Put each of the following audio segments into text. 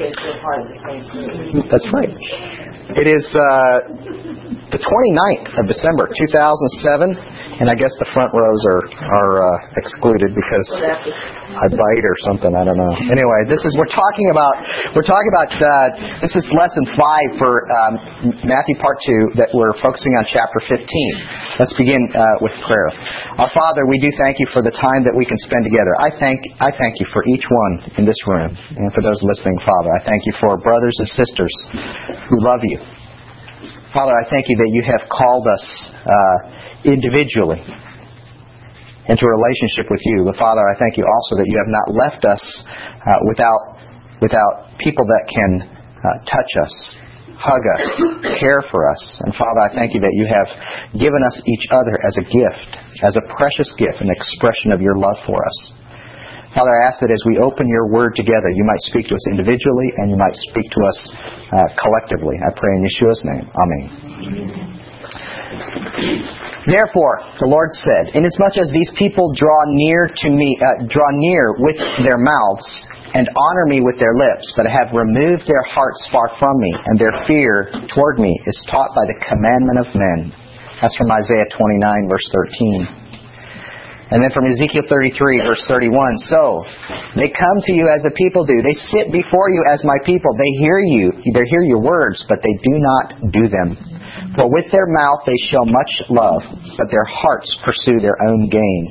That's right. It is uh, the 29th of December, 2007, and I guess the front rows are are uh, excluded because I bite or something. I don't know. Anyway, this is we're talking about we're talking about uh, this is lesson five for um, Matthew part two that we're focusing on chapter 15. Let's begin uh, with prayer. Our Father, we do thank you for the time that we can spend together. I thank I thank you for each one in this room and for those listening, Father. I thank you for brothers and sisters who love you. Father, I thank you that you have called us uh, individually into a relationship with you. But Father, I thank you also that you have not left us uh, without without people that can uh, touch us, hug us, care for us. And Father, I thank you that you have given us each other as a gift, as a precious gift, an expression of your love for us. Father, I ask that as we open your word together, you might speak to us individually and you might speak to us uh, collectively. I pray in Yeshua's name. Amen. Therefore, the Lord said, Inasmuch as these people draw near to me, uh, draw near with their mouths and honor me with their lips, but have removed their hearts far from me, and their fear toward me is taught by the commandment of men. That's from Isaiah 29, verse 13. And then from Ezekiel 33, verse 31. So, they come to you as a people do. They sit before you as my people. They hear you. They hear your words, but they do not do them. For with their mouth they show much love, but their hearts pursue their own gain.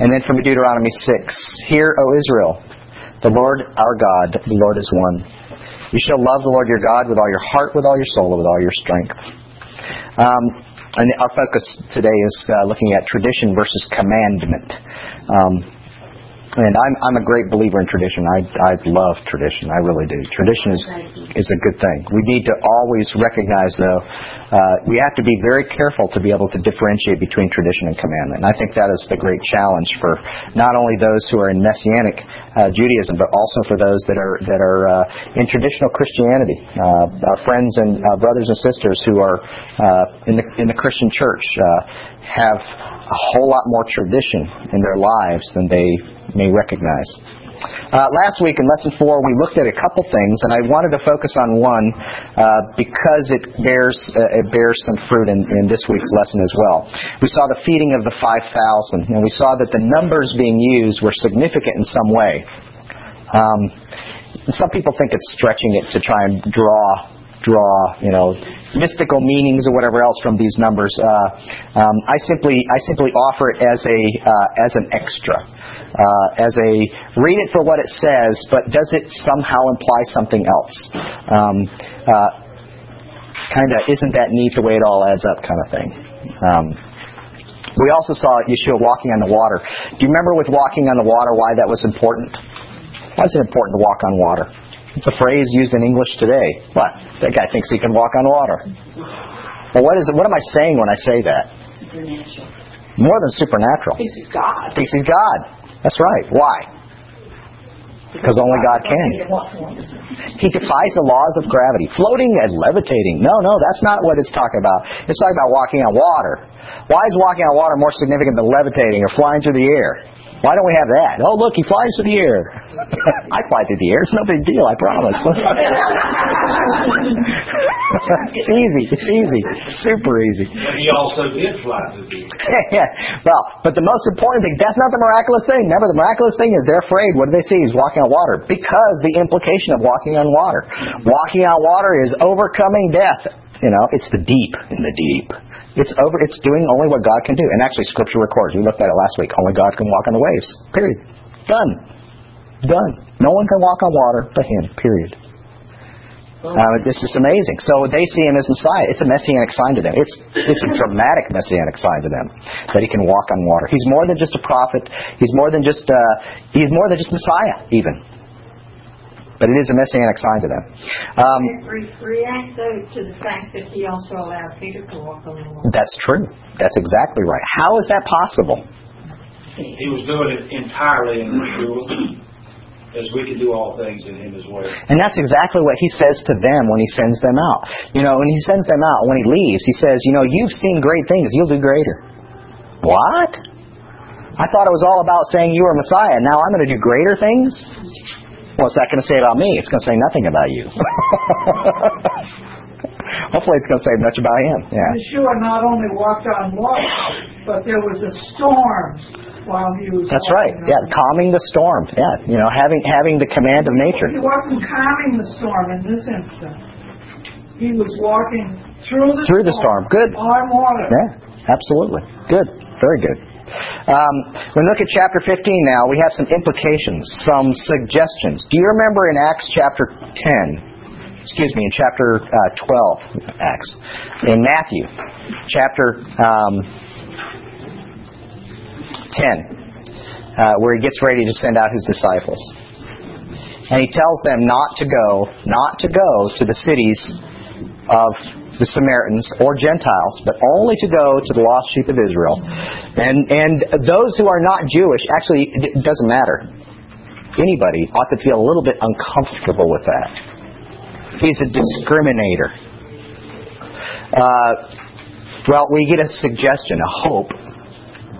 And then from Deuteronomy 6. Hear, O Israel, the Lord our God, the Lord is one. You shall love the Lord your God with all your heart, with all your soul, and with all your strength. Um, and our focus today is uh, looking at tradition versus commandment. Um, and I'm I'm a great believer in tradition. I I love tradition. I really do. Tradition is is a good thing. We need to always recognize, though, uh, we have to be very careful to be able to differentiate between tradition and commandment. And I think that is the great challenge for not only those who are in messianic uh, Judaism, but also for those that are that are uh, in traditional Christianity. Uh, our friends and uh, brothers and sisters who are uh, in the in the Christian church have a whole lot more tradition in their lives than they may recognize. Uh, last week in lesson four, we looked at a couple things, and I wanted to focus on one uh, because it bears uh, it bears some fruit in, in this week's lesson as well. We saw the feeding of the five thousand, and we saw that the numbers being used were significant in some way. Um, some people think it's stretching it to try and draw draw, you know, mystical meanings or whatever else from these numbers. Uh, um, I simply I simply offer it as a uh, as an extra, uh, as a read it for what it says, but does it somehow imply something else? Um, uh, kind of isn't that neat the way it all adds up, kind of thing. Um, we also saw Yeshua walking on the water. Do you remember with walking on the water why that was important? Why is it important to walk on water? It's a phrase used in English today. What? That guy thinks he can walk on water. Well, what is it? What am I saying when I say that? Supernatural. More than supernatural. Thinks he's God. Thinks he's God. That's right. Why? Because only God can. He defies the laws of gravity. Floating and levitating. No, no, that's not what it's talking about. It's talking about walking on water. Why is walking on water more significant than levitating or flying through the air? Why don't we have that? Oh, look, he flies through the air. I fly through the air. It's no big deal, I promise. it's easy. It's easy. Super easy. But he also did fly through the air. yeah. Well, but the most important thing, that's not the miraculous thing. Remember, the miraculous thing is they're afraid. What do they see? He's walking on water. Because the implication of walking on water. Walking on water is overcoming death. You know, it's the deep in the deep. It's over. It's doing only what God can do. And actually, Scripture records. We looked at it last week. Only God can walk on the waves. Period. Done. Done. No one can walk on water but Him. Period. Uh, this is amazing. So they see Him as Messiah. It's a messianic sign to them. It's it's a dramatic messianic sign to them that He can walk on water. He's more than just a prophet. He's more than just uh, He's more than just Messiah. Even but it is a messianic sign to them. Um, react though to the fact that he also allowed Peter to walk on the water. that's true. That's exactly right. How is that possible? He was doing it entirely in Yeshua, as we can do all things in him as well. And that's exactly what he says to them when he sends them out. You know, when he sends them out, when he leaves, he says, you know, you've seen great things, you'll do greater. What? I thought it was all about saying you were Messiah. Now I'm going to do greater things? What's that going to say about me? It's going to say nothing about you. Hopefully, it's going to say much about him. Yeah. Yeshua not only walked on water, but there was a storm while he was. That's right. Yeah, on calming the storm. Yeah, you know, having having the command of nature. He wasn't calming the storm in this instance. He was walking through the Through the storm. Good. on water. Yeah, absolutely. Good. Very good. Um, when we look at chapter 15 now, we have some implications, some suggestions. Do you remember in Acts chapter 10? Excuse me, in chapter uh, 12, Acts. In Matthew, chapter um, 10, uh, where he gets ready to send out his disciples. And he tells them not to go, not to go to the cities of the Samaritans or Gentiles, but only to go to the lost sheep of Israel. And and those who are not Jewish, actually, it doesn't matter. Anybody ought to feel a little bit uncomfortable with that. He's a discriminator. Uh, well, we get a suggestion, a hope,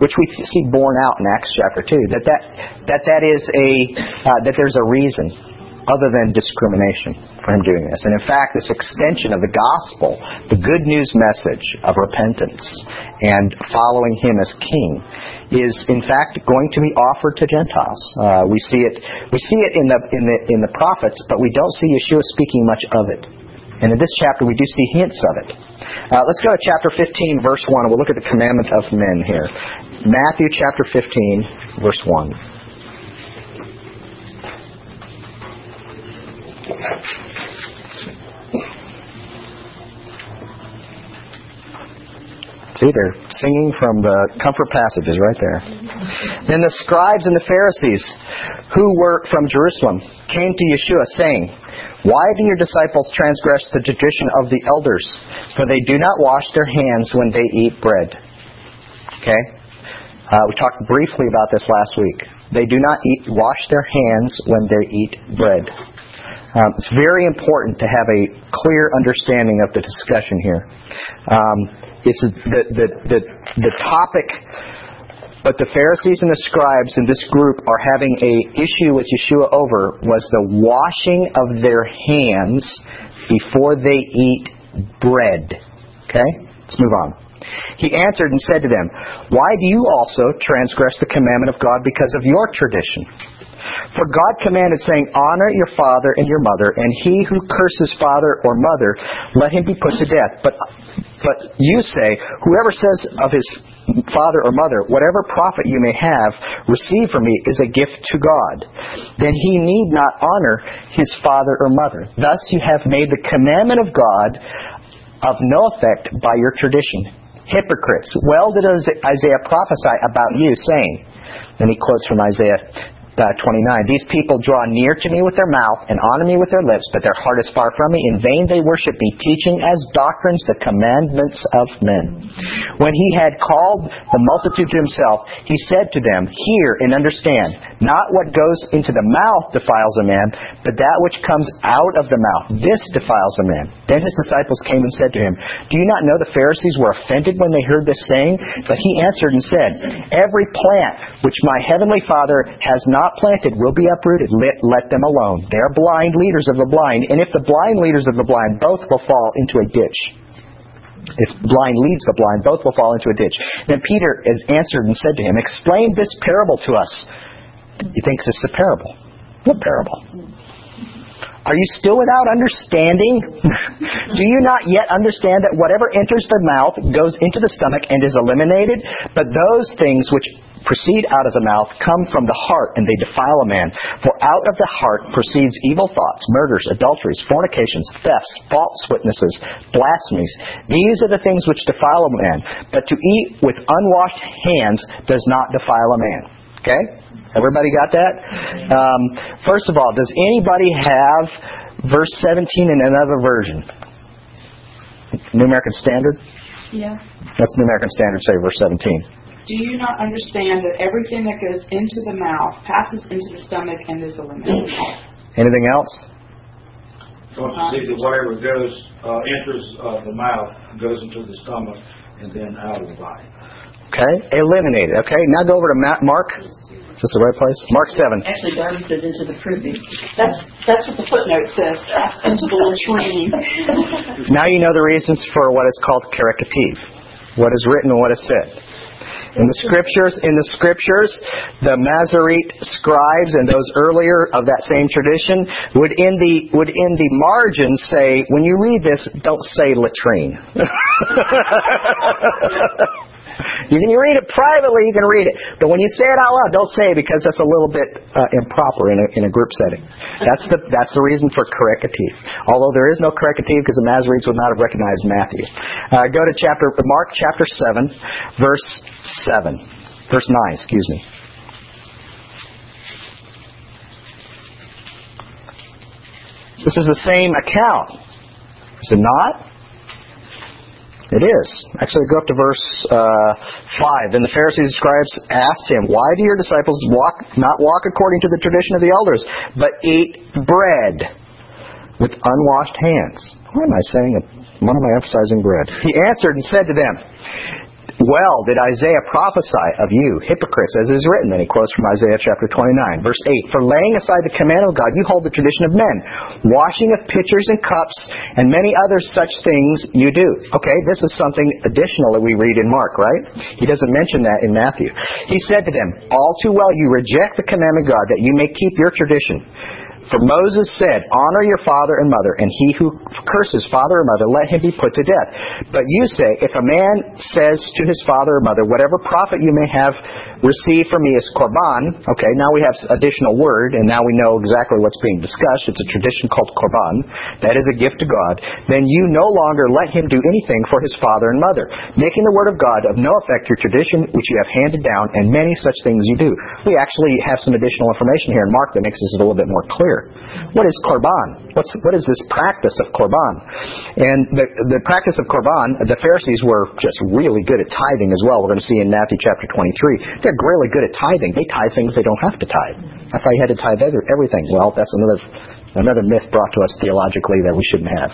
which we see borne out in Acts chapter two, that that that, that is a uh, that there's a reason other than discrimination for him doing this. And in fact, this extension of the gospel, the good news message of repentance and following him as king, is in fact going to be offered to Gentiles. Uh, we see it we see it in the in the in the prophets, but we don't see Yeshua speaking much of it. And in this chapter, we do see hints of it. Uh, let's go to chapter 15, verse 1. We'll look at the commandment of men here. Matthew chapter 15, verse 1. See, they're singing from the comfort passages right there. Then the scribes and the Pharisees, who were from Jerusalem, came to Yeshua, saying, Why do your disciples transgress the tradition of the elders? For they do not wash their hands when they eat bread. Okay? Uh, we talked briefly about this last week. They do not eat, wash their hands when they eat bread. Um, it's very important to have a clear understanding of the discussion here. Um, it's the, the, the, the topic, but the Pharisees and the scribes in this group are having a issue with Yeshua over was the washing of their hands before they eat bread. Okay? Let's move on. He answered and said to them, Why do you also transgress the commandment of God because of your tradition? For God commanded, saying, Honor your father and your mother, and he who curses father or mother, let him be put to death. But, but you say, Whoever says of his father or mother, Whatever profit you may have, received from me is a gift to God. Then he need not honor his father or mother. Thus you have made the commandment of God of no effect by your tradition. Hypocrites, well did Isaiah prophesy about you, saying, and he quotes from Isaiah uh, 29. These people draw near to me with their mouth and honor me with their lips, but their heart is far from me. In vain they worship me, teaching as doctrines the commandments of men. When he had called the multitude to himself, he said to them, Hear and understand. Not what goes into the mouth defiles a man, but that which comes out of the mouth. This defiles a man. Then his disciples came and said to him, Do you not know the Pharisees were offended when they heard this saying? But he answered and said, Every plant which my heavenly Father has not planted will be uprooted. Let, let them alone. They are blind leaders of the blind, and if the blind leaders of the blind, both will fall into a ditch. If blind leads the blind, both will fall into a ditch. Then Peter is answered and said to him, Explain this parable to us. He thinks it's a parable. What parable? Are you still without understanding? Do you not yet understand that whatever enters the mouth goes into the stomach and is eliminated? But those things which proceed out of the mouth come from the heart and they defile a man. For out of the heart proceeds evil thoughts, murders, adulteries, fornications, thefts, false witnesses, blasphemies. These are the things which defile a man. But to eat with unwashed hands does not defile a man. Okay? Everybody got that? Um, first of all, does anybody have verse 17 in another version? New American Standard? Yeah. That's New American Standard, say verse 17. Do you not understand that everything that goes into the mouth passes into the stomach and is eliminated? Anything else? Don't you see that whatever goes, uh, enters uh, the mouth goes into the stomach and then out of the body. Okay, eliminated. Okay, now go over to Ma- Mark. this the right place? Mark 7. Actually, Darby says into the privy. That's that's what the footnote says. Into the latrine. Now you know the reasons for what is called caricative. What is written and what is said. In the scriptures, in the scriptures, the Masorete scribes and those earlier of that same tradition would in the would in the margins say, when you read this, don't say latrine. you can read it privately, you can read it, but when you say it out loud, don't say it because that's a little bit uh, improper in a, in a group setting. That's the that's the reason for correcative. Although there is no correcative because the Masoretes would not have recognized Matthew. Uh, go to chapter Mark chapter seven, verse seven, verse nine. Excuse me. This is the same account. Is it not? It is. Actually, go up to verse uh, 5. Then the Pharisees and scribes asked him, Why do your disciples walk not walk according to the tradition of the elders, but eat bread with unwashed hands? Why am I saying? Why am I emphasizing bread? He answered and said to them, well did Isaiah prophesy of you, hypocrites, as is written. Then he quotes from Isaiah chapter 29, verse 8. For laying aside the commandment of God, you hold the tradition of men. Washing of pitchers and cups, and many other such things you do. Okay, this is something additional that we read in Mark, right? He doesn't mention that in Matthew. He said to them, All too well you reject the commandment of God that you may keep your tradition. For Moses said, Honor your father and mother, and he who curses father or mother, let him be put to death. But you say, If a man says to his father or mother, Whatever profit you may have received from me is korban, okay, now we have additional word, and now we know exactly what's being discussed. It's a tradition called korban. That is a gift to God. Then you no longer let him do anything for his father and mother, making the word of God of no effect your tradition which you have handed down, and many such things you do. We actually have some additional information here in Mark that makes this a little bit more clear. What is korban? What's, what is this practice of korban? And the, the practice of korban, the Pharisees were just really good at tithing as well. We're going to see in Matthew chapter 23. They're really good at tithing. They tithe things they don't have to tithe. I thought you had to tithe everything. Well, that's another another myth brought to us theologically that we shouldn't have.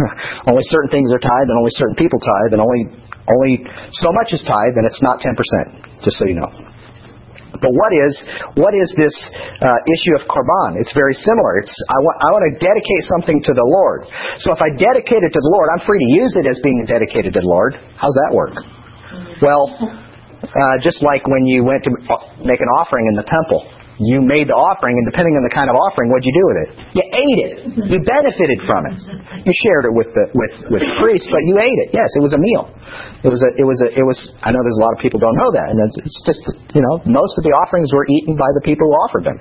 only certain things are tithed, and only certain people tithe, and only only so much is tithe, and it's not ten percent. Just so you know. But what is what is this uh, issue of korban? It's very similar. It's I want I want to dedicate something to the Lord. So if I dedicate it to the Lord, I'm free to use it as being dedicated to the Lord. How's that work? Well, uh, just like when you went to make an offering in the temple you made the offering, and depending on the kind of offering, what'd you do with it? You ate it. You benefited from it. You shared it with the with with the priest, but you ate it. Yes, it was a meal. It was a it was a it was. I know there's a lot of people don't know that, and it's, it's just you know most of the offerings were eaten by the people who offered them.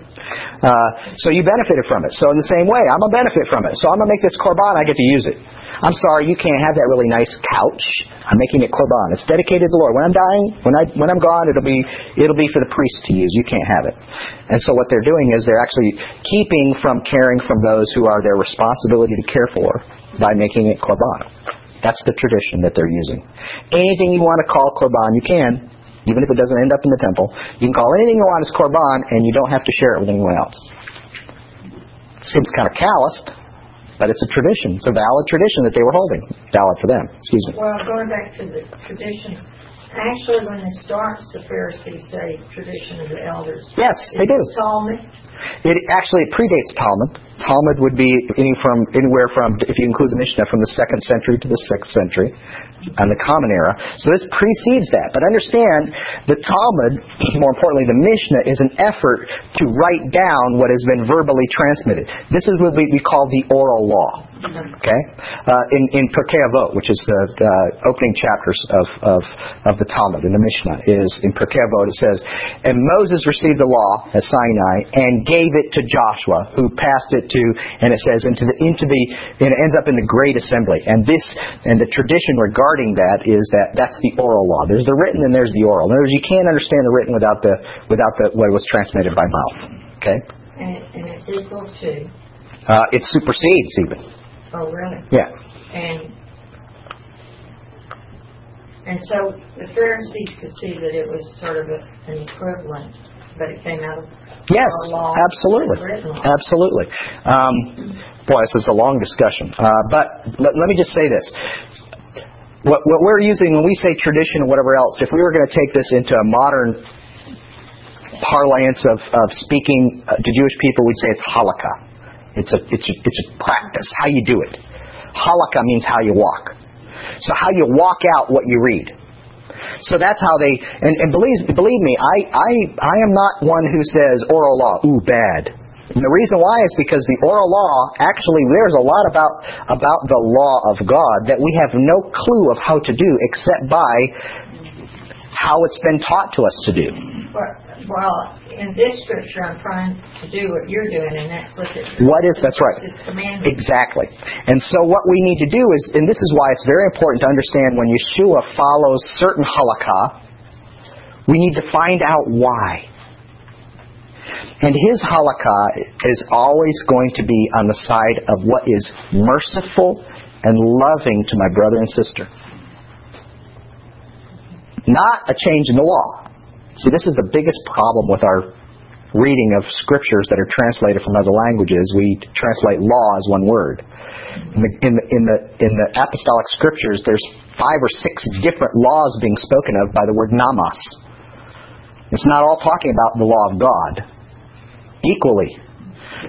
Uh, so you benefited from it. So in the same way, I'm gonna benefit from it. So I'm gonna make this korban. I get to use it. I'm sorry, you can't have that really nice couch. I'm making it korban. It's dedicated to the Lord. When I'm dying, when I when I'm gone, it'll be it'll be for the priest to use. You can't have it. And so what they're doing is they're actually keeping from caring from those who are their responsibility to care for by making it korban. That's the tradition that they're using. Anything you want to call korban, you can, even if it doesn't end up in the temple. You can call anything you want as korban, and you don't have to share it with anyone else. Seems kind of calloused, but it's a tradition. It's a valid tradition that they were holding. Valid for them. Excuse me. Well, going back to the traditions, actually, when it starts, the Pharisees say tradition of the elders. Yes, they do. Talmud. It actually predates Talmud. Talmud would be any from anywhere from, if you include the Mishnah, from the second century to the sixth century, and the Common Era. So this precedes that. But understand, the Talmud, more importantly, the Mishnah, is an effort to write down what has been verbally transmitted. This is what we call the oral law. Okay, uh, in in Pirkei Avot, which is the, the opening chapters of, of of the Talmud in the Mishnah, is in Pirkei Avot it says, and Moses received the law at Sinai and gave it to Joshua, who passed it to, and it says into the into the, and it ends up in the great assembly. And this and the tradition regarding that is that that's the oral law. There's the written and there's the oral. In other words, you can't understand the written without the without the what was transmitted by mouth. Okay, And, and it's equal to. uh, it supersedes even. Oh, really? Yeah. And and so the Pharisees could see that it was sort of a, an equivalent, but it came out of Yes, law, absolutely, the written law. absolutely. Um, boy, this is a long discussion. Uh, but let, let me just say this: what, what we're using when we say tradition and whatever else, if we were going to take this into a modern parlance of, of speaking uh, to Jewish people, we'd say it's halakha. It's a, it's, a, it's a practice, how you do it. Halakha means how you walk. So how you walk out what you read. So that's how they, and, and believe, believe me, I, I, I am not one who says oral law, ooh, bad. And the reason why is because the oral law, actually, there's a lot about, about the law of God that we have no clue of how to do except by how it's been taught to us to do. Well, in this scripture, I'm trying to do what you're doing, and that's look at What is, that's right. Exactly. And so what we need to do is, and this is why it's very important to understand when Yeshua follows certain halakha, we need to find out why. And his halakha is always going to be on the side of what is merciful and loving to my brother and sister. Not a change in the law. See, this is the biggest problem with our reading of scriptures that are translated from other languages. We translate law as one word. In the, in the, in the, in the apostolic scriptures, there's five or six different laws being spoken of by the word nomos. It's not all talking about the law of God equally.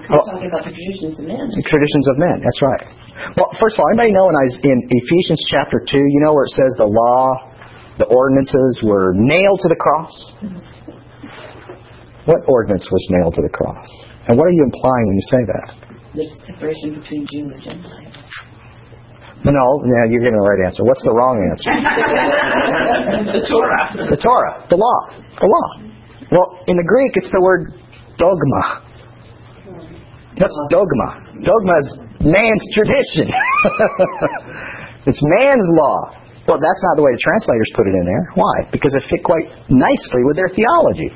We're talking about the traditions of men. The traditions of men, that's right. Well, first of all, anybody know in, in Ephesians chapter 2, you know where it says the law, the ordinances were nailed to the cross? What ordinance was nailed to the cross? And what are you implying when you say that? The separation between Jew and Gentile. No, no, you're getting the right answer. What's the wrong answer? the Torah. The Torah, the law, the law. Well, in the Greek, it's the word dogma. That's dogma? Dogma is man's tradition. it's man's law. Well, that's not the way the translators put it in there. Why? Because it fit quite nicely with their theology.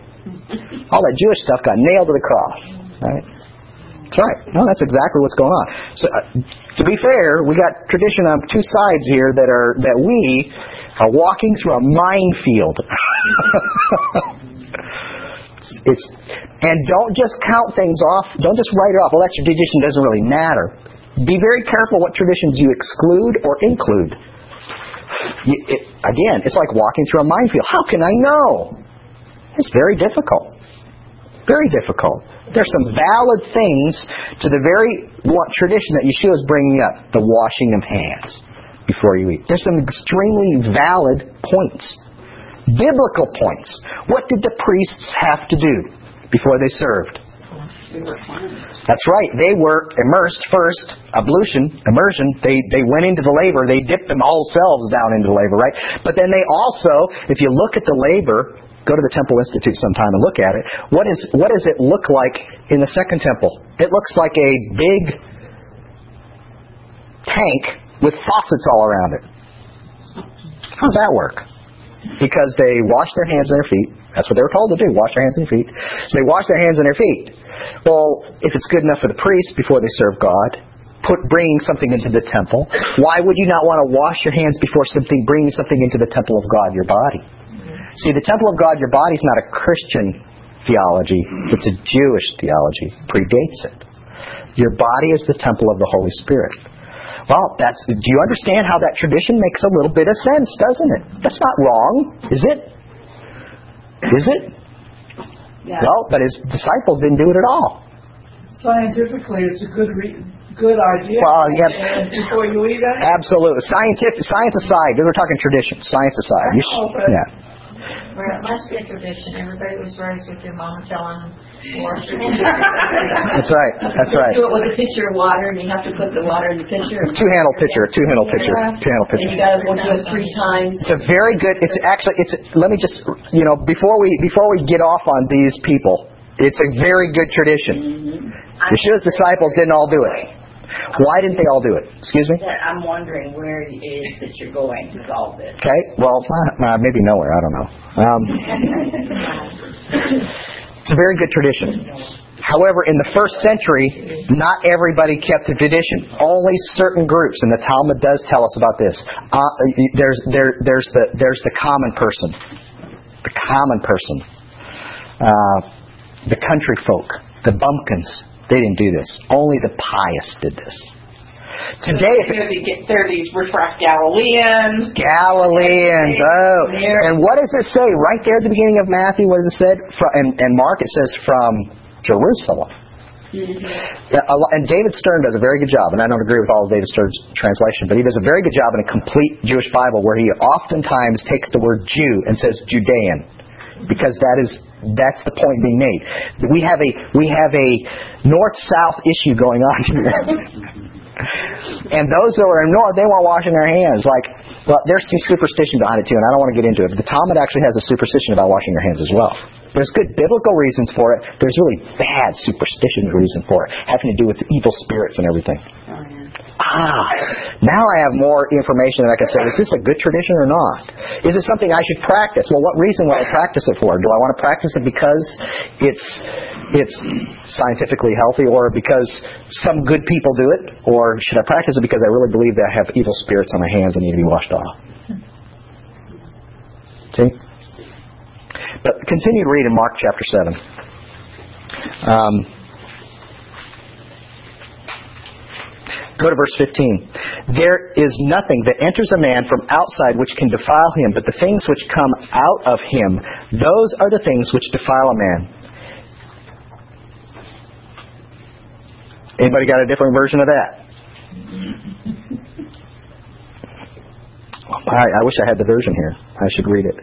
All that Jewish stuff got nailed to the cross. Right? That's right. No, that's exactly what's going on. So, uh, to be fair, we got tradition on two sides here that are that we are walking through a minefield. it's and don't just count things off. Don't just write it off. Well, that tradition doesn't really matter. Be very careful what traditions you exclude or include. You, it, again, it's like walking through a minefield. How can I know? It's very difficult. Very difficult. There's some valid things to the very tradition that Yeshua is bringing up, the washing of hands before you eat. There's some extremely valid points, biblical points. What did the priests have to do before they served? That's right. They were immersed first, ablution, immersion. They they went into the laver. They dipped them whole selves down into the laver, right? But then they also, if you look at the laver, go to the Temple Institute sometime and look at it. What is what does it look like in the second temple? It looks like a big tank with faucets all around it. How does that work? Because they wash their hands and their feet. That's what they were told to do, wash their hands and feet. So they wash their hands and their feet. Well, if it's good enough for the priests before they serve God, put bringing something into the temple, why would you not want to wash your hands before something bringing something into the temple of God, your body? See, the temple of God, your body, is not a Christian theology, it's a Jewish theology, predates it. Your body is the temple of the Holy Spirit. Well, that's do you understand how that tradition makes a little bit of sense, doesn't it? That's not wrong, is it? Is it? Yeah. Well, but his disciples didn't do it at all. Scientifically, it's a good re- good idea. Well, yeah. And before you eat it, Absolutely. Scientific science aside, we're talking tradition. Science aside. You sh- yeah. Well, it must be a tradition. Everybody was raised with their mama telling them, wash your hands. That's right. That's right. Do it with a pitcher of water, and you have to put the water in the pitcher. and- Two handle pitcher, two handle pitcher, two handle And pitcher. you gotta do it three times. It's a very good. It's actually. It's. Let me just. You know, before we before we get off on these people, it's a very good tradition. Mm-hmm. Yeshua's disciples didn't all do it. Why didn't they all do it? Excuse me. I'm wondering where it is that you're going with all this. Okay. Well, uh, maybe nowhere. I don't know. Um, it's a very good tradition. However, in the first century, not everybody kept the tradition. Only certain groups, and the Talmud does tell us about this. Uh, there's there, there's the there's the common person, the common person, uh, the country folk, the bumpkins. They didn't do this. Only the pious did this. Today, if these- there are these refract Galileans. Galileans. Oh, and what does it say right there at the beginning of Matthew? What does it say? From, and, and Mark, it says from Jerusalem. Mm-hmm. Lo- And David Stern does a very good job, and I don't agree with all of David Stern's translation, but he does a very good job in a complete Jewish Bible where he oftentimes takes the word Jew and says Judean, because that is that's the point being made. We have a we have a north-south issue going on here. And those that are in north, they weren't washing their hands. Like, well, there's some superstition behind it too, and I don't want to get into it. But the Talmud actually has a superstition about washing your hands as well. There's good biblical reasons for it. There's really bad superstition reason for it, having to do with evil spirits and everything. Ah, now I have more information that I can say, is this a good tradition or not? Is it something I should practice? Well, what reason would I practice it for? Do I want to practice it because it's it's scientifically healthy or because some good people do it? Or should I practice it because I really believe that I have evil spirits on my hands and need to be washed off? See? But continue to read in Mark chapter 7. Um, Go to verse 15. There is nothing that enters a man from outside which can defile him, but the things which come out of him, those are the things which defile a man. Anybody got a different version of that? I, I wish I had the version here. I should read it.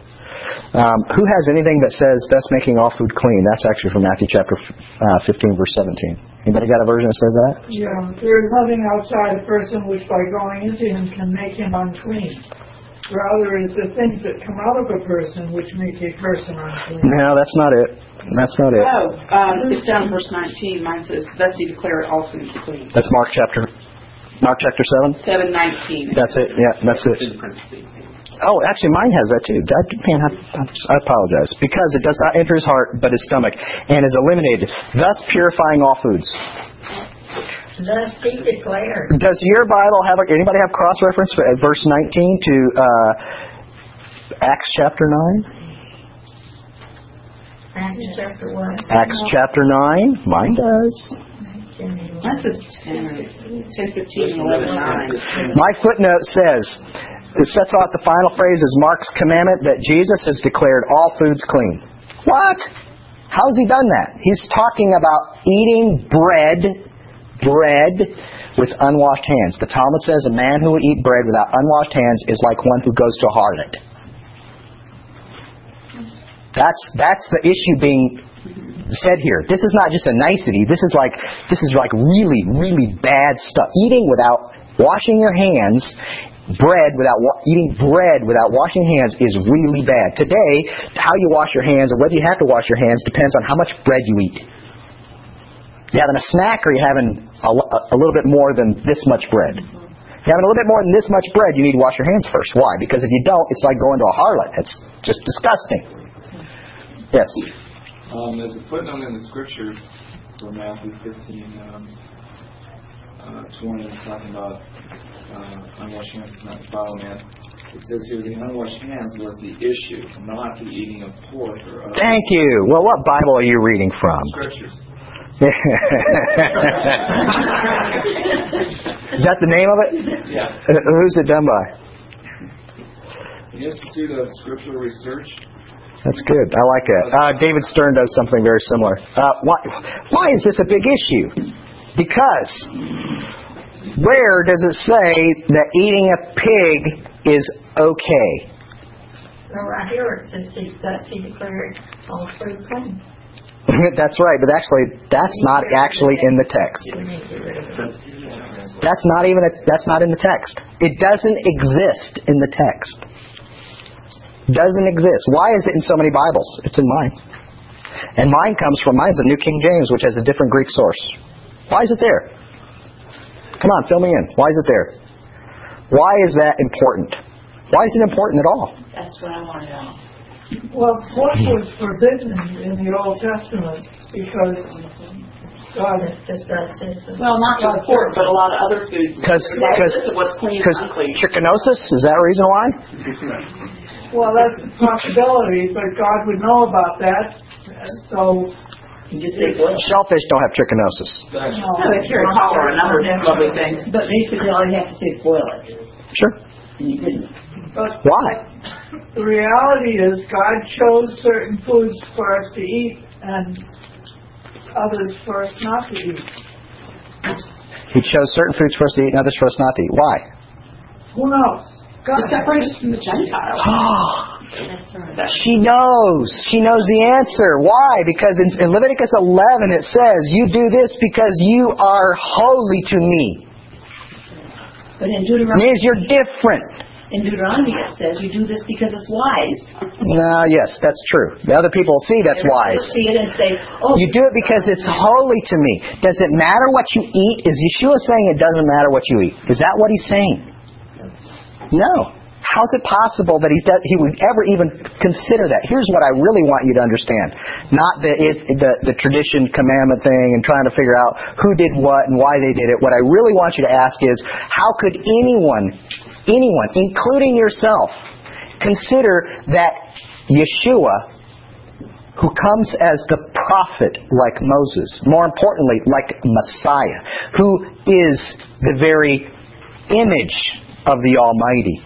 Um, who has anything that says thus making all food clean? That's actually from Matthew chapter uh, 15, verse 17. Anybody got a version that says that? Yeah, there is nothing outside a person which by going into him can make him unclean. Rather, it's the things that come out of a person which make a person unclean. No, that's not it. That's not it. Oh, um, it's down in verse 19. Mine says, thus he declared all foods clean. That's Mark chapter Mark chapter 7? 719. That's it. Yeah, that's it. In parentheses. Oh, actually, mine has that too. I, man, I, I apologize. Because it does not enter his heart, but his stomach, and is eliminated, thus purifying all foods. Thus he declared. Does your Bible have anybody have cross reference for uh, verse 19 to uh, Acts chapter 9? Acts chapter one. Acts chapter 9. Mine does. Mine says 10, 10, 15, 11, 9. My footnote says, it sets off the final phrase is Mark's commandment that Jesus has declared all foods clean. What? How's he done that? He's talking about eating bread, bread with unwashed hands. The Talmud says a man who will eat bread without unwashed hands is like one who goes to a harlot. That's that's the issue being said here. This is not just a nicety. This is like this is like really really bad stuff. Eating without washing your hands, bread without wa- eating bread without washing hands is really bad. Today, how you wash your hands or whether you have to wash your hands depends on how much bread you eat. You having a snack or you having a, a little bit more than this much bread? You having a little bit more than this much bread, you need to wash your hands first. Why? Because if you don't, it's like going to a harlot. It's just disgusting. Yes. Um, there's a footnote in the scriptures for Matthew 15, um, uh, 20, talking about uh, unwashed hands is not defile a man. It says here the unwashed hands was the issue, not the eating of pork or other Thank you. Well, what Bible are you reading from? scriptures. Is that the name of it? Yeah. Uh, Who's it done by? The Institute of Scriptural Research. That's good. I like it. Uh, David Stern does something very similar. Uh, why, why is this a big issue? Because where does it say that eating a pig is okay? Well, right here it says he, he declared all food clean. that's right, but actually, that's not actually in the text. We need to get rid of it. That's not even a, that's not in the text. It doesn't exist in the text. Doesn't exist. Why is it in so many Bibles? It's in mine. And mine comes from mine's a New King James, which has a different Greek source. Why is it there? Come on, fill me in. Why is it there? Why is that important? Why is it important at all? That's what I want to know. Well, pork was forbidden in the Old Testament because God Just God says. Well, not just pork, but a lot of other foods. Because There's a list of what's clean because and unclean. trichinosis is that a reason why? Well, that's a possibility, but God would know about that. So You just say. Shellfish don't have trichinosis. Thanks. No, it's your call or a number of lovely things, but basically all you have to say is boil it. Sure. And you didn't. But Why? the reality is God chose certain foods for us to eat and others for us not to eat. He chose certain foods for us to eat and others for us not to eat. Why? Who knows? To separate us from the Gentiles. That's right. She knows. She knows the answer. Why? Because in, in Leviticus 11 it says, You do this because you are holy to me. But in It Deuteronomy, means you're different. in Deuteronomy it says you do this because it's wise. No, yes, that's true. The other people see that's wise. They'll see it and say, oh, You do it because it's holy to me. Does it matter what you eat? Is Yeshua saying it doesn't matter what you eat? Is that what he's saying? No. How is it possible that he he would ever even consider that? Here's what I really want you to understand: not the the, the tradition commandment thing and trying to figure out who did what and why they did it. What I really want you to ask is, how could anyone, anyone, including yourself, consider that Yeshua who comes as the prophet like Moses, more importantly, like Messiah, who is the very image of the Almighty,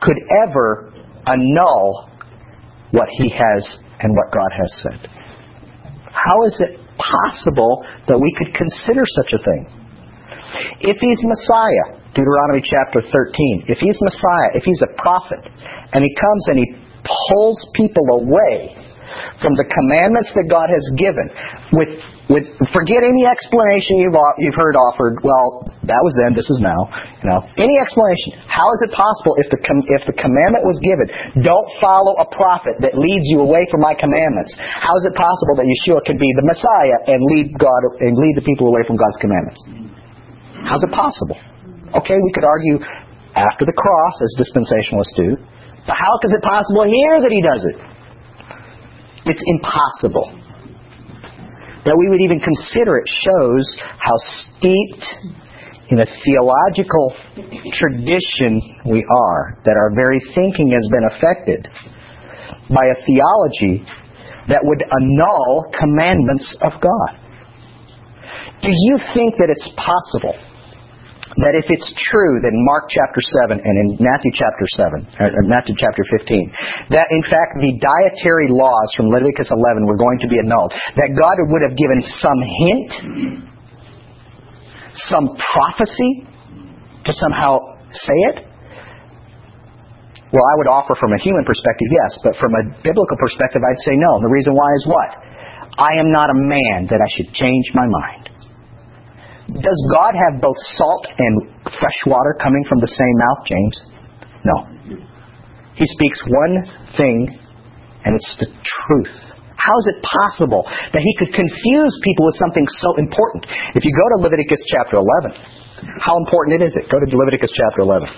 could ever annul what he has and what God has said. How is it possible that we could consider such a thing? If he's Messiah, Deuteronomy chapter 13, if he's Messiah, if he's a prophet, and he comes and he pulls people away from the commandments that God has given, with with forget any explanation you've you've heard offered. Well, that was then, this is now. You know, any explanation. How is it possible if the com- if the commandment was given, don't follow a prophet that leads you away from my commandments? How is it possible that Yeshua can be the Messiah and lead God and lead the people away from God's commandments? How's it possible? Okay, we could argue after the cross, as dispensationalists do, but how is it possible here that he does it? It's impossible. That we would even consider it shows how steeped in a theological tradition we are, that our very thinking has been affected by a theology that would annul commandments of God. Do you think that it's possible that if it's true that in Mark chapter 7 and in Matthew chapter 7, or Matthew chapter 15, that in fact the dietary laws from Leviticus 11 were going to be annulled, that God would have given some hint, some prophecy to somehow say it? Well, I would offer from a human perspective, yes, but from a biblical perspective, I'd say no. And the reason why is what? I am not a man that I should change my mind. Does God have both salt and fresh water coming from the same mouth, James? No. He speaks one thing, and it's the truth. How is it possible that he could confuse people with something so important? If you go to Leviticus chapter 11, how important is it? Go to Leviticus chapter 11.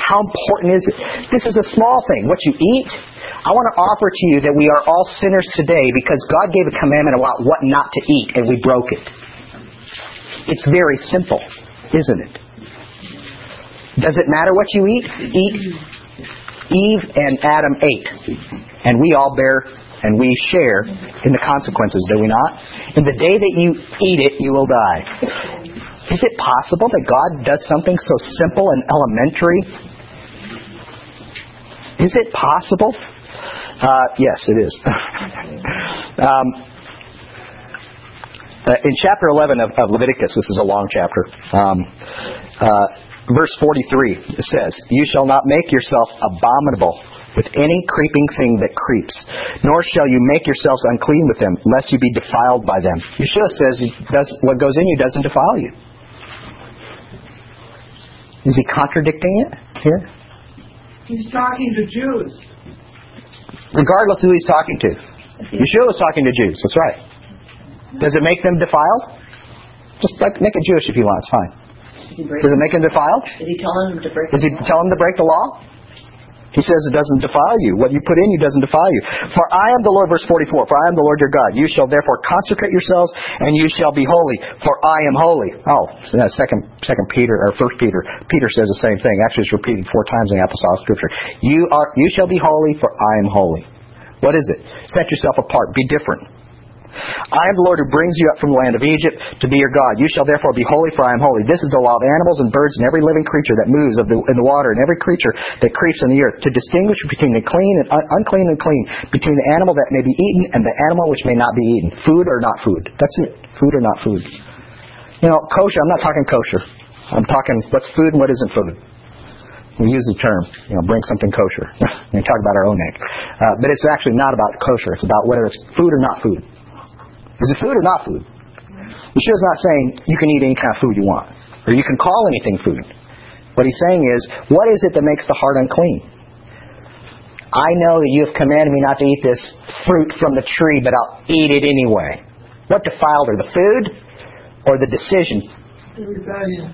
How important is it? This is a small thing. What you eat, I want to offer to you that we are all sinners today because God gave a commandment about what not to eat, and we broke it. It's very simple, isn't it? Does it matter what you eat? Eat. Eve and Adam ate, and we all bear and we share in the consequences, do we not? In the day that you eat it, you will die. Is it possible that God does something so simple and elementary? Is it possible? Uh, yes, it is. um, uh, in chapter 11 of, of Leviticus, this is a long chapter, um, uh, verse 43, it says, You shall not make yourself abominable with any creeping thing that creeps, nor shall you make yourselves unclean with them, lest you be defiled by them. Yeshua says, does, What goes in you doesn't defile you. Is he contradicting it here? He's talking to Jews. Regardless of who he's talking to. Yeshua was talking to Jews, that's right. Does it make them defiled? Just like make it Jewish if you want, it's fine. Breaking? Does it make them defiled? Is he telling them to break? Does he tell them to break the law? He says it doesn't defile you. What you put in you doesn't defile you. For I am the Lord, verse 44, for I am the Lord your God. You shall therefore consecrate yourselves, and you shall be holy, for I am holy. Oh, second, second Peter, or first Peter. Peter says the same thing. Actually, it's repeated four times in the apostolic scripture. You are, you shall be holy, for I am holy. What is it? Set yourself apart. Be different. I am the Lord who brings you up from the land of Egypt to be your God. You shall therefore be holy, for I am holy. This is the law of animals and birds and every living creature that moves the, in the water and every creature that creeps in the earth, to distinguish between the clean and un- unclean and clean, between the animal that may be eaten and the animal which may not be eaten. Food or not food. That's it. Food or not food. You know, kosher, I'm not talking kosher. I'm talking what's food and what isn't food. We use the term, you know, bring something kosher. we talk about our own egg. Uh, but it's actually not about kosher. It's about whether it's food or not food. Is it food or not food? Yeshua's not saying you can eat any kind of food you want, or you can call anything food. What he's saying is, what is it that makes the heart unclean? I know that you have commanded me not to eat this fruit from the tree, but I'll eat it anyway. What defiled her, the food or the decision?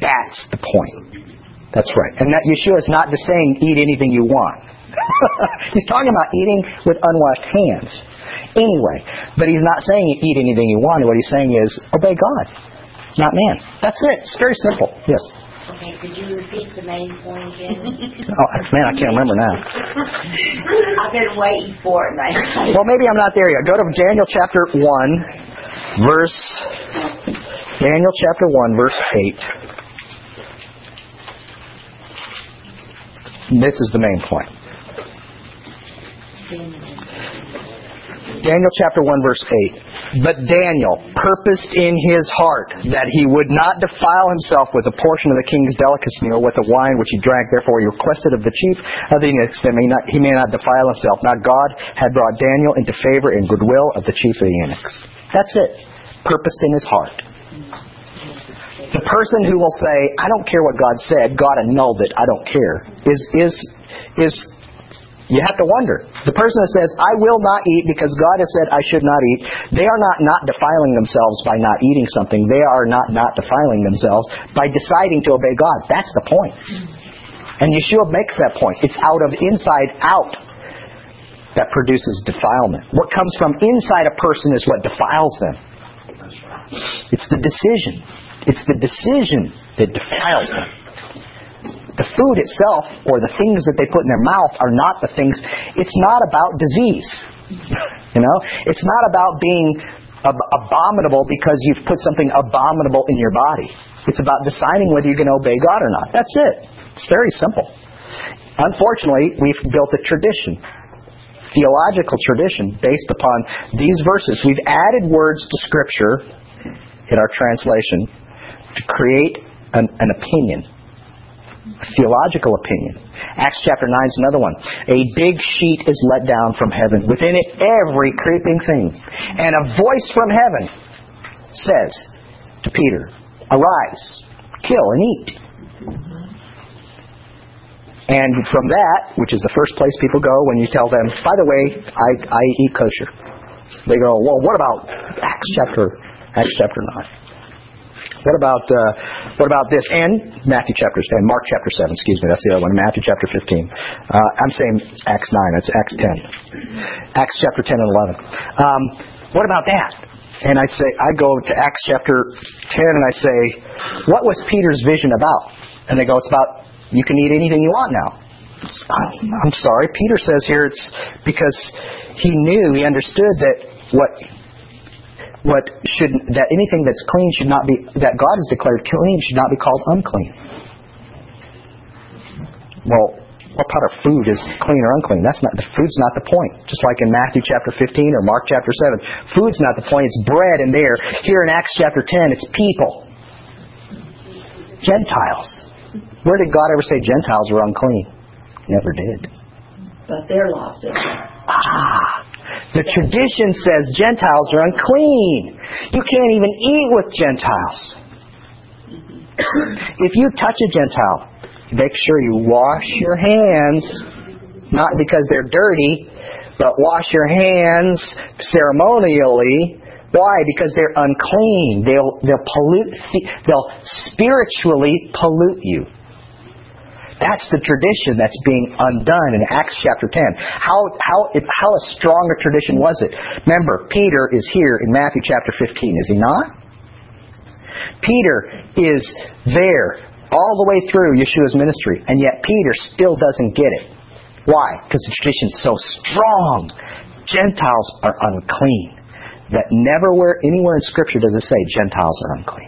That's the point. That's right. And that Yeshua is not just saying eat anything you want. he's talking about eating with unwashed hands anyway. But he's not saying eat anything you want. What he's saying is obey God, not man. That's it. It's very simple. Yes. Okay, could you repeat the main point again? Oh man, I can't remember now. I've been waiting for it, man. Well, maybe I'm not there yet. Go to Daniel chapter one, verse. Daniel chapter one, verse eight. This is the main point. Daniel chapter 1 verse 8. But Daniel purposed in his heart that he would not defile himself with a portion of the king's delicacy or with the wine which he drank. Therefore he requested of the chief of the eunuchs that may not, he may not defile himself. Now God had brought Daniel into favor and goodwill of the chief of the eunuchs. That's it. Purposed in his heart. The person who will say, I don't care what God said, God annulled it, I don't care, is, is, is you have to wonder. The person that says, I will not eat because God has said I should not eat, they are not not defiling themselves by not eating something. They are not not defiling themselves by deciding to obey God. That's the point. And Yeshua makes that point. It's out of inside out that produces defilement. What comes from inside a person is what defiles them. It's the decision. It's the decision that defiles them the food itself or the things that they put in their mouth are not the things. It's not about disease. you know, it's not about being ab- abominable because you've put something abominable in your body. It's about deciding whether you can obey God or not. That's it. It's very simple. Unfortunately, we've built a tradition, theological tradition, based upon these verses. We've added words to Scripture in our translation to create an, an opinion theological opinion. Acts chapter 9 is another one. A big sheet is let down from heaven. Within it, every creeping thing. And a voice from heaven says to Peter, Arise, kill and eat. And from that, which is the first place people go when you tell them, by the way, I, I eat kosher. They go, well, what about Acts chapter, Acts chapter 9? What about uh, what about this? And Matthew chapter and Mark chapter seven. Excuse me, that's the other one. Matthew chapter fifteen. Uh, I'm saying Acts nine. That's Acts ten. Acts chapter ten and eleven. Um, what about that? And I say I go to Acts chapter ten and I say, what was Peter's vision about? And they go, it's about you can eat anything you want now. I'm sorry. Peter says here it's because he knew, he understood that what what should that anything that's clean should not be that God has declared clean should not be called unclean. Well, what part of food is clean or unclean? That's not the food's not the point. Just like in Matthew chapter 15 or Mark chapter 7, food's not the point. It's bread, and there here in Acts chapter 10, it's people, Gentiles. Where did God ever say Gentiles were unclean? Never did. But they're lost. Ah, the tradition says Gentiles are unclean. You can't even eat with Gentiles. if you touch a Gentile, make sure you wash your hands, not because they're dirty, but wash your hands ceremonially. Why? Because they're unclean. They'll, they'll pollute, they'll spiritually pollute you. That's the tradition that's being undone in Acts chapter 10. How, how, how a strong a tradition was it? Remember, Peter is here in Matthew chapter 15, is he not? Peter is there all the way through Yeshua's ministry, and yet Peter still doesn't get it. Why? Because the tradition's so strong. Gentiles are unclean. That never where anywhere in Scripture does it say Gentiles are unclean.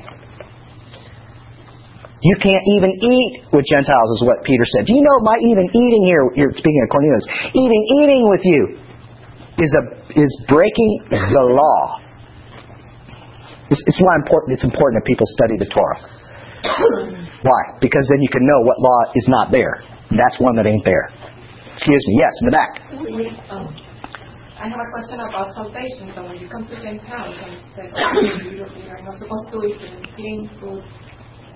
You can't even eat with Gentiles, is what Peter said. Do you know my even eating here? You're speaking of Cornelius. Even eating with you is a is breaking the law. It's, it's why important. It's important that people study the Torah. Why? Because then you can know what law is not there. That's one that ain't there. Excuse me. Yes, in the back. Um, I have a question about salvation. So when you come to Gentiles and say, oh, you are not supposed to eat clean food,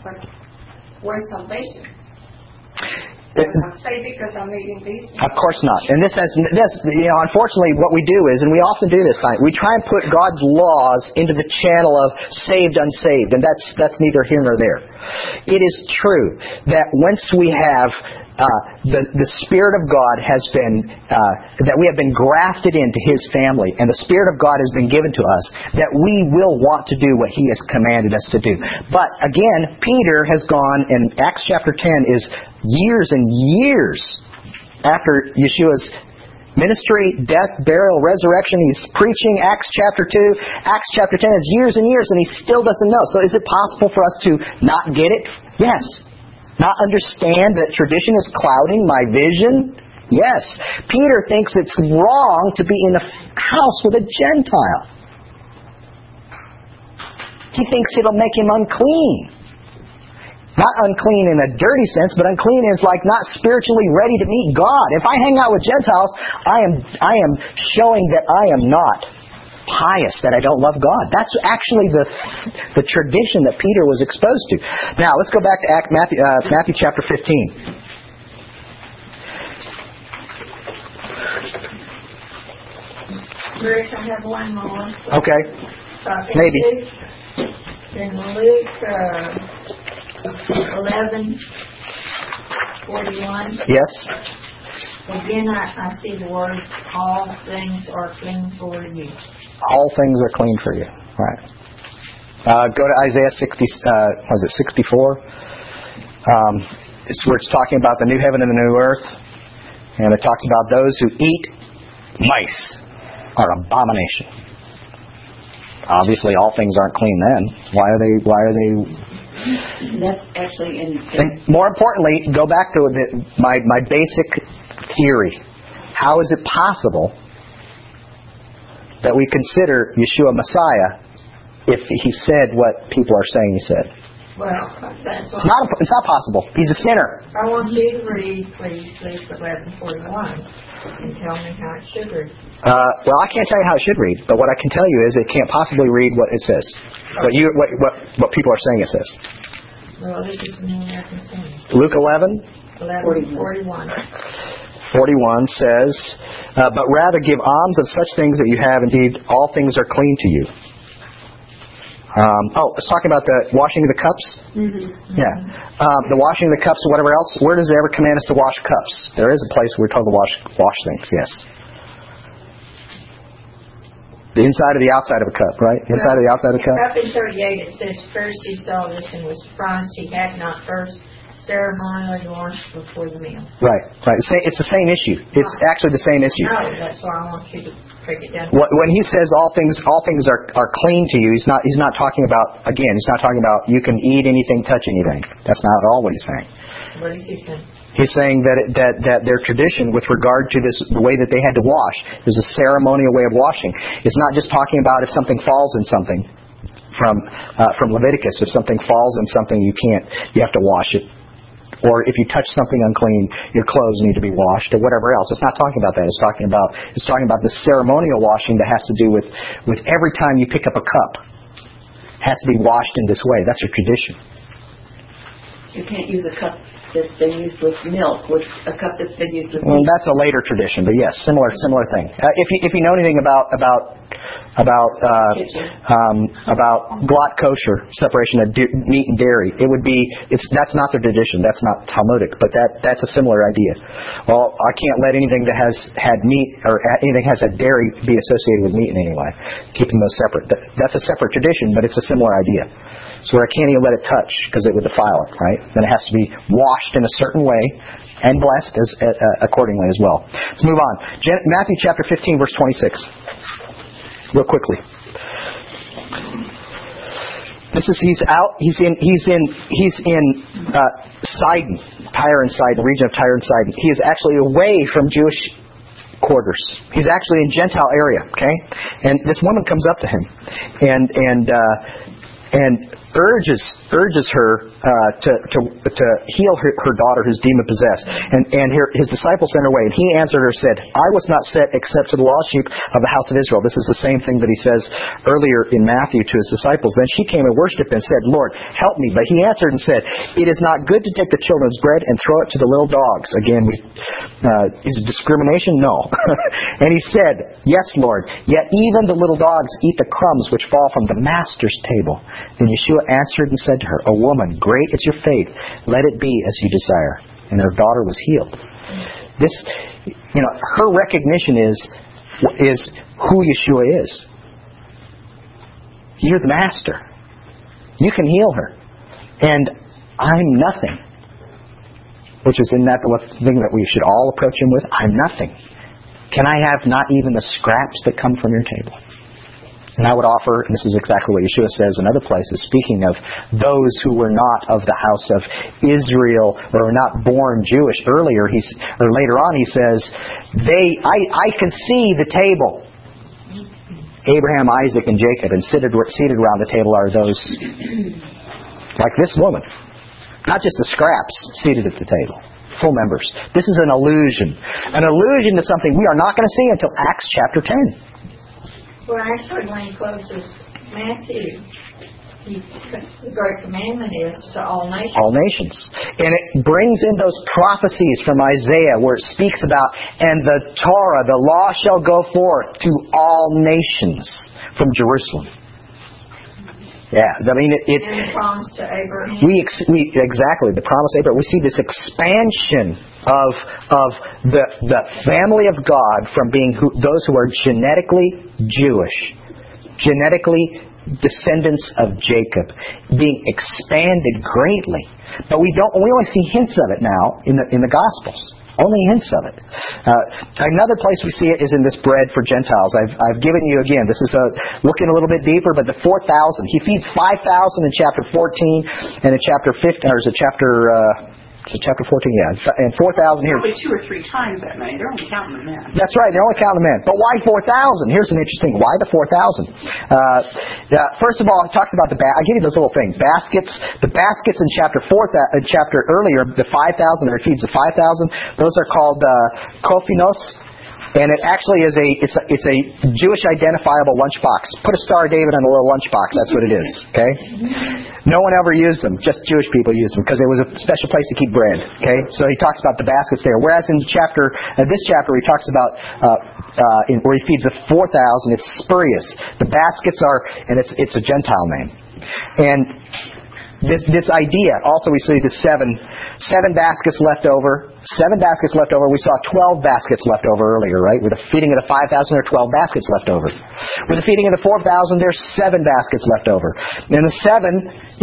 but where's salvation? I'm saved because I'm eating these. Of course not. And this has this you know unfortunately what we do is and we often do this we try and put God's laws into the channel of saved unsaved and that's that's neither here nor there. It is true that once we have uh, the the Spirit of God has been uh, that we have been grafted into His family, and the Spirit of God has been given to us, that we will want to do what He has commanded us to do. But again, Peter has gone, and Acts chapter ten is years and years after Yeshua's ministry, death, burial, resurrection. He's preaching Acts chapter 2. Acts chapter 10 is years and years, and he still doesn't know. So is it possible for us to not get it? Yes. Not understand that tradition is clouding my vision? Yes. Peter thinks it's wrong to be in a house with a Gentile. He thinks it'll make him unclean. Not unclean in a dirty sense, but unclean is like not spiritually ready to meet God. If I hang out with Gentiles, I am I am showing that I am not pious, that I don't love God. That's actually the the tradition that Peter was exposed to. Now let's go back to Act, Matthew, uh, Matthew chapter fifteen. Rick, I have one more. Okay. Uh, Maybe. Luke- In Luke, uh, eleven forty-one, Yes. again, I, I see the word, all things are clean for you. All things are clean for you. Right. Uh, go to Isaiah 60, uh, was it 64? Um, it's where it's talking about the new heaven and the new earth. And it talks about those who eat mice are abomination. Obviously, all things aren't clean then. Why are they? Why are they? That's actually in. And more importantly, go back to the, my my basic theory. How is it possible that we consider Yeshua Messiah if he said what people are saying he said? Well, that's It's not. It's not possible. He's a sinner. I want you to read, please, Luke eleven forty-one, and tell me how it should read. Uh, well, I can't tell you how it should read, but what I can tell you is it can't possibly read what it says. What you what what, what people are saying it says. Well, this is the American Standard. Luke 11, Eleven forty-one. 41 says, uh, But rather give alms of such things that you have. Indeed, all things are clean to you. Um, oh, it's talking about the washing of the cups. Mm-hmm. Yeah, um, the washing of the cups or whatever else. Where does it ever command us to wash cups? There is a place where we're told to wash wash things. Yes. The inside of the outside of a cup, right? The inside of the outside of a cup. Up in thirty-eight, it says, First he saw this and was surprised he had not first ceremonially washed before the meal. Right, right. It's the- same issue. It's actually the same issue. No, that's why I want you to break it down. What- When he says all things, all things are, are clean to you, he's not. He's not talking about. Again, he's not talking about you can eat anything, touch anything. That's not at all what he's saying. What is he saying? He's saying that it, that that their tradition with regard to this the way that they had to wash, there's a ceremonial way of washing. It's not just talking about if something falls in something from uh, from Leviticus. If something falls in something, you can't. You have to wash it. Or if you touch something unclean, your clothes need to be washed, or whatever else. It's not talking about that. It's talking about it's talking about the ceremonial washing that has to do with with every time you pick up a cup has to be washed in this way. That's a tradition. You can't use a cup that's been used with milk, with a cup that's been used with Well, meat. that's a later tradition, but yes, similar similar thing. Uh, if you if you know anything about about about uh, um, about glatt kosher separation of meat and dairy, it would be it's that's not the tradition. That's not Talmudic, but that that's a similar idea. Well, I can't let anything that has had meat or anything that has had dairy be associated with meat in any way. Keeping those separate. That, that's a separate tradition, but it's a similar idea. So where I can't even let it touch because it would defile it, right? Then it has to be washed in a certain way and blessed as, uh, uh, accordingly as well. Let's move on. Matthew chapter 15, verse 26. Real quickly. This is he's out. He's in. He's in. He's in uh, Sidon, Tyre and Sidon, region of Tyre and Sidon. He is actually away from Jewish quarters. He's actually in Gentile area. Okay, and this woman comes up to him, and and uh, and urges urges her uh, to, to to heal her, her daughter who's demon possessed. And and her, his disciples sent her away, and he answered her said, "I was not sent except to the lost sheep of the house of Israel." This is the same thing that he says earlier in Matthew to his disciples. Then she came and worshipped and said, "Lord, help me." But he answered and said, "It is not good to take the children's bread and throw it to the little dogs." Again, we, uh, is discrimination? No. and he said, "Yes, Lord. Yet even the little dogs eat the crumbs which fall from the master's table." Then Yeshua answered and said to her, "O woman, great is your faith. Let it be as you desire." And her daughter was healed. This, you know, her recognition is is who Yeshua is. You're the master. You can heal her, and I'm nothing. Which is in that the thing that we should all approach him with. I'm nothing. Can I have not even the scraps that come from your table? And I would offer, and this is exactly what Yeshua says in other places, speaking of those who were not of the house of Israel or were not born Jewish. Earlier, he's, or later on, he says, "They, I, I can see the table." Abraham, Isaac, and Jacob, and seated, seated around the table are those like this woman, not just the scraps seated at the table full members. This is an illusion. An illusion to something we are not going to see until Acts chapter 10. Well, actually, when he closes Matthew, he, the great commandment is to all nations. all nations. And it brings in those prophecies from Isaiah where it speaks about, and the Torah, the law shall go forth to all nations from Jerusalem. Yeah, I mean, it, it the promise to Abraham. we, ex- we exactly the promise of Abraham. We see this expansion of of the the family of God from being who, those who are genetically Jewish, genetically descendants of Jacob, being expanded greatly. But we don't. We only see hints of it now in the in the Gospels. Only hints of it. Uh, another place we see it is in this bread for Gentiles. I've, I've given you again. This is a, looking a little bit deeper, but the four thousand. He feeds five thousand in chapter fourteen, and in chapter fifteen, or is it chapter? Uh, it chapter fourteen? Yeah, and four thousand here. Probably two or three times that many. They're only counting the men. That's right. They're only counting the men. But why 4,000? Here's an interesting. Why the 4,000? Uh, first of all, it talks about the. Ba- I give you those little things. Baskets. The baskets in chapter four. Uh, chapter earlier, the 5,000 or feeds the 5,000. Those are called uh, kofinos. And it actually is a it's a it's a Jewish identifiable lunchbox. Put a Star David on a little lunchbox. That's what it is. Okay. No one ever used them. Just Jewish people used them because it was a special place to keep bread. Okay. So he talks about the baskets there. Whereas in chapter uh, this chapter he talks about uh, uh, in, where he feeds the four thousand. It's spurious. The baskets are and it's it's a Gentile name. And this this idea also we see the seven seven baskets left over seven baskets left over. We saw 12 baskets left over earlier right? With the feeding of the 5000 there are 12 baskets left over. With the feeding of the 4000 there's seven baskets left over. And the seven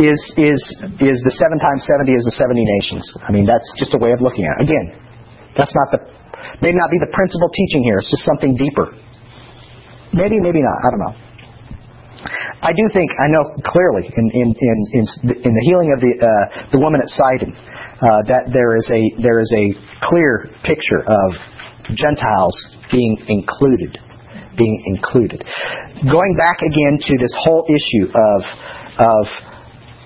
is is is the seven times 70 is the 70 nations. I mean that's just a way of looking at it. Again that's not the may not be the principal teaching here. It's just something deeper. Maybe maybe not. I don't know. I do think I know clearly in in in, in, in the healing of the uh, the woman at Sidon uh, that there is a there is a clear picture of Gentiles being included, being included. Going back again to this whole issue of of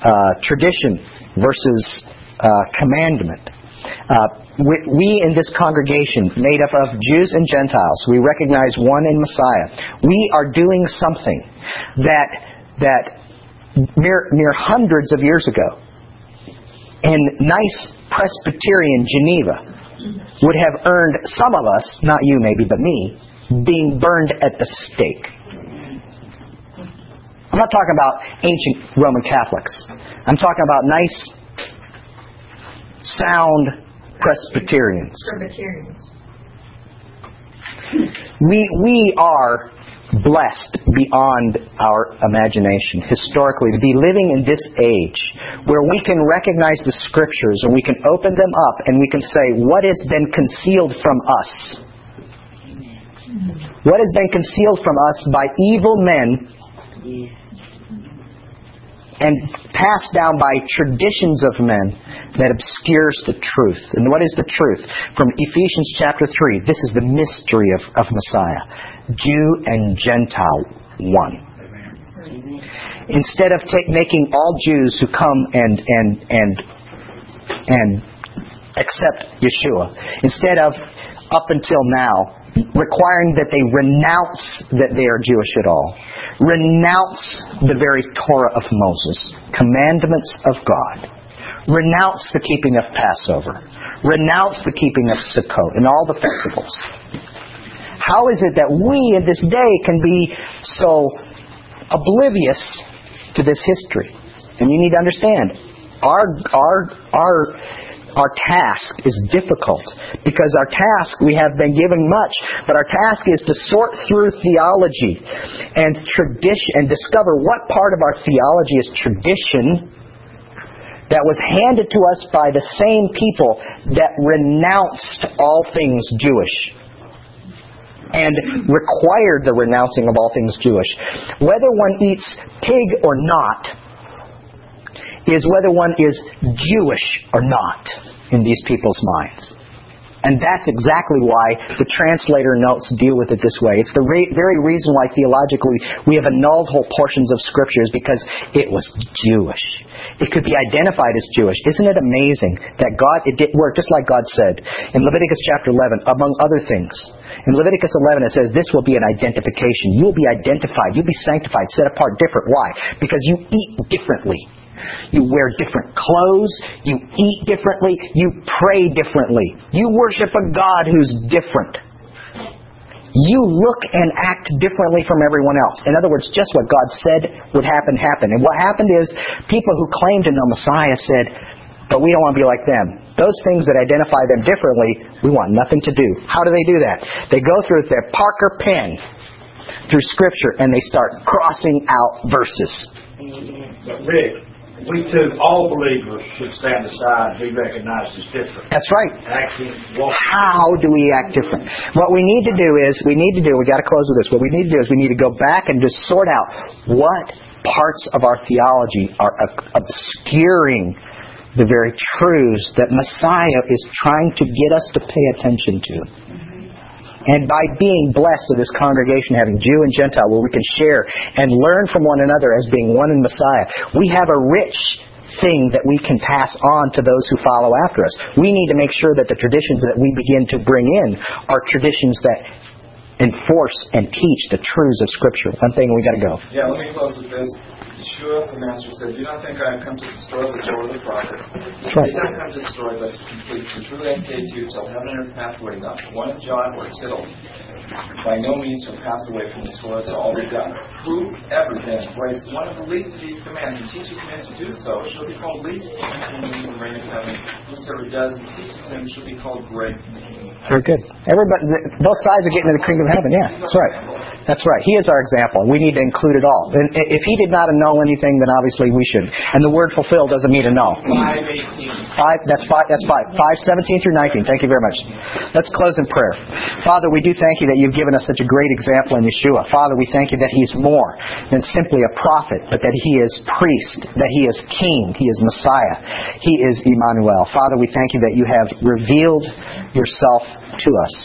uh, tradition versus uh, commandment. Uh, we, we in this congregation, made up of Jews and Gentiles, we recognize one in Messiah. We are doing something that that mere, mere hundreds of years ago, in nice Presbyterian Geneva, would have earned some of us, not you maybe, but me, being burned at the stake. I'm not talking about ancient Roman Catholics. I'm talking about nice, sound Presbyterians. Presbyterians. We we are blessed beyond our imagination historically to be living in this age where we can recognize the scriptures and we can open them up and we can say what has been concealed from us what has been concealed from us by evil men and passed down by traditions of men that obscures the truth. And what is the truth? From Ephesians chapter 3, this is the mystery of, of Messiah. Jew and Gentile one. Instead of making all Jews who come and and and and accept Yeshua, instead of up until now requiring that they renounce that they are Jewish at all, renounce the very Torah of Moses, commandments of God, renounce the keeping of Passover, renounce the keeping of Sukkot and all the festivals. How is it that we in this day can be so oblivious to this history? And you need to understand, our our our our task is difficult because our task we have been given much, but our task is to sort through theology and tradition and discover what part of our theology is tradition that was handed to us by the same people that renounced all things Jewish and required the renouncing of all things Jewish. Whether one eats pig or not is whether one is Jewish or not in these people's minds. And that's exactly why the translator notes deal with it this way. It's the re- very reason why theologically we have annulled whole portions of scriptures because it was Jewish. It could be identified as Jewish. Isn't it amazing that God, it did work just like God said in Leviticus chapter 11, among other things. In Leviticus 11 it says this will be an identification. You will be identified. You'll be sanctified, set apart different. Why? Because you eat differently. You wear different clothes. You eat differently. You pray differently. You worship a God who's different. You look and act differently from everyone else. In other words, just what God said would happen, happened. And what happened is people who claimed to know Messiah said, but we don't want to be like them. Those things that identify them differently, we want nothing to do. How do they do that? They go through their Parker pen through Scripture and they start crossing out verses. Rick, we too, all believers should stand aside and be recognized as different. That's right. How do we act different? What we need to do is, we need to do, we got to close with this. What we need to do is we need to go back and just sort out what parts of our theology are obscuring the very truths that Messiah is trying to get us to pay attention to. And by being blessed with this congregation having Jew and Gentile where we can share and learn from one another as being one in Messiah, we have a rich thing that we can pass on to those who follow after us. We need to make sure that the traditions that we begin to bring in are traditions that enforce and teach the truths of Scripture. One thing we got to go. Yeah, let me close with this. Yeshua, the Master said, Do not think I have come to destroy the Torah of the prophets. Right. Did not come to destroy, but to complete. For truly I say to you, till heaven and earth pass away, not one jot or tittle by no means shall pass away from the Torah till all be done. Whoever then breaks one of the least of these commands and teaches men to do so shall be called least in the kingdom of the reign of heaven. Whosoever does and teaches them shall be called great in the kingdom. Very good. Everybody, both sides are getting to the kingdom of heaven. Yeah, that's right. That's right. He is our example. We need to include it all. And if he did not annul anything, then obviously we should. And the word fulfill doesn't mean annul. 518. Five. That's five. That's five. Five seventeen through nineteen. Thank you very much. Let's close in prayer. Father, we do thank you that you've given us such a great example in Yeshua. Father, we thank you that He's more than simply a prophet, but that He is priest, that He is King, He is Messiah, He is Emmanuel. Father, we thank you that you have revealed yourself to us.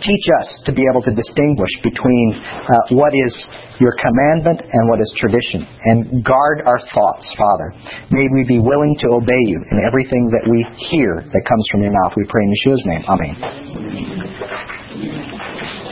Teach us to be able to distinguish between uh, what is your commandment and what is tradition. And guard our thoughts, Father. May we be willing to obey you in everything that we hear that comes from your mouth. We pray in Yeshua's name. Amen.